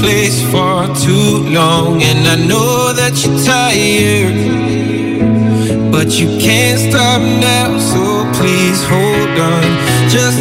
place for too long. And I know that you're tired But you can't stop now. So please hold on. Just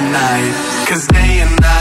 night. Cause day and night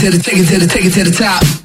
to the, take it to the, take it to the top.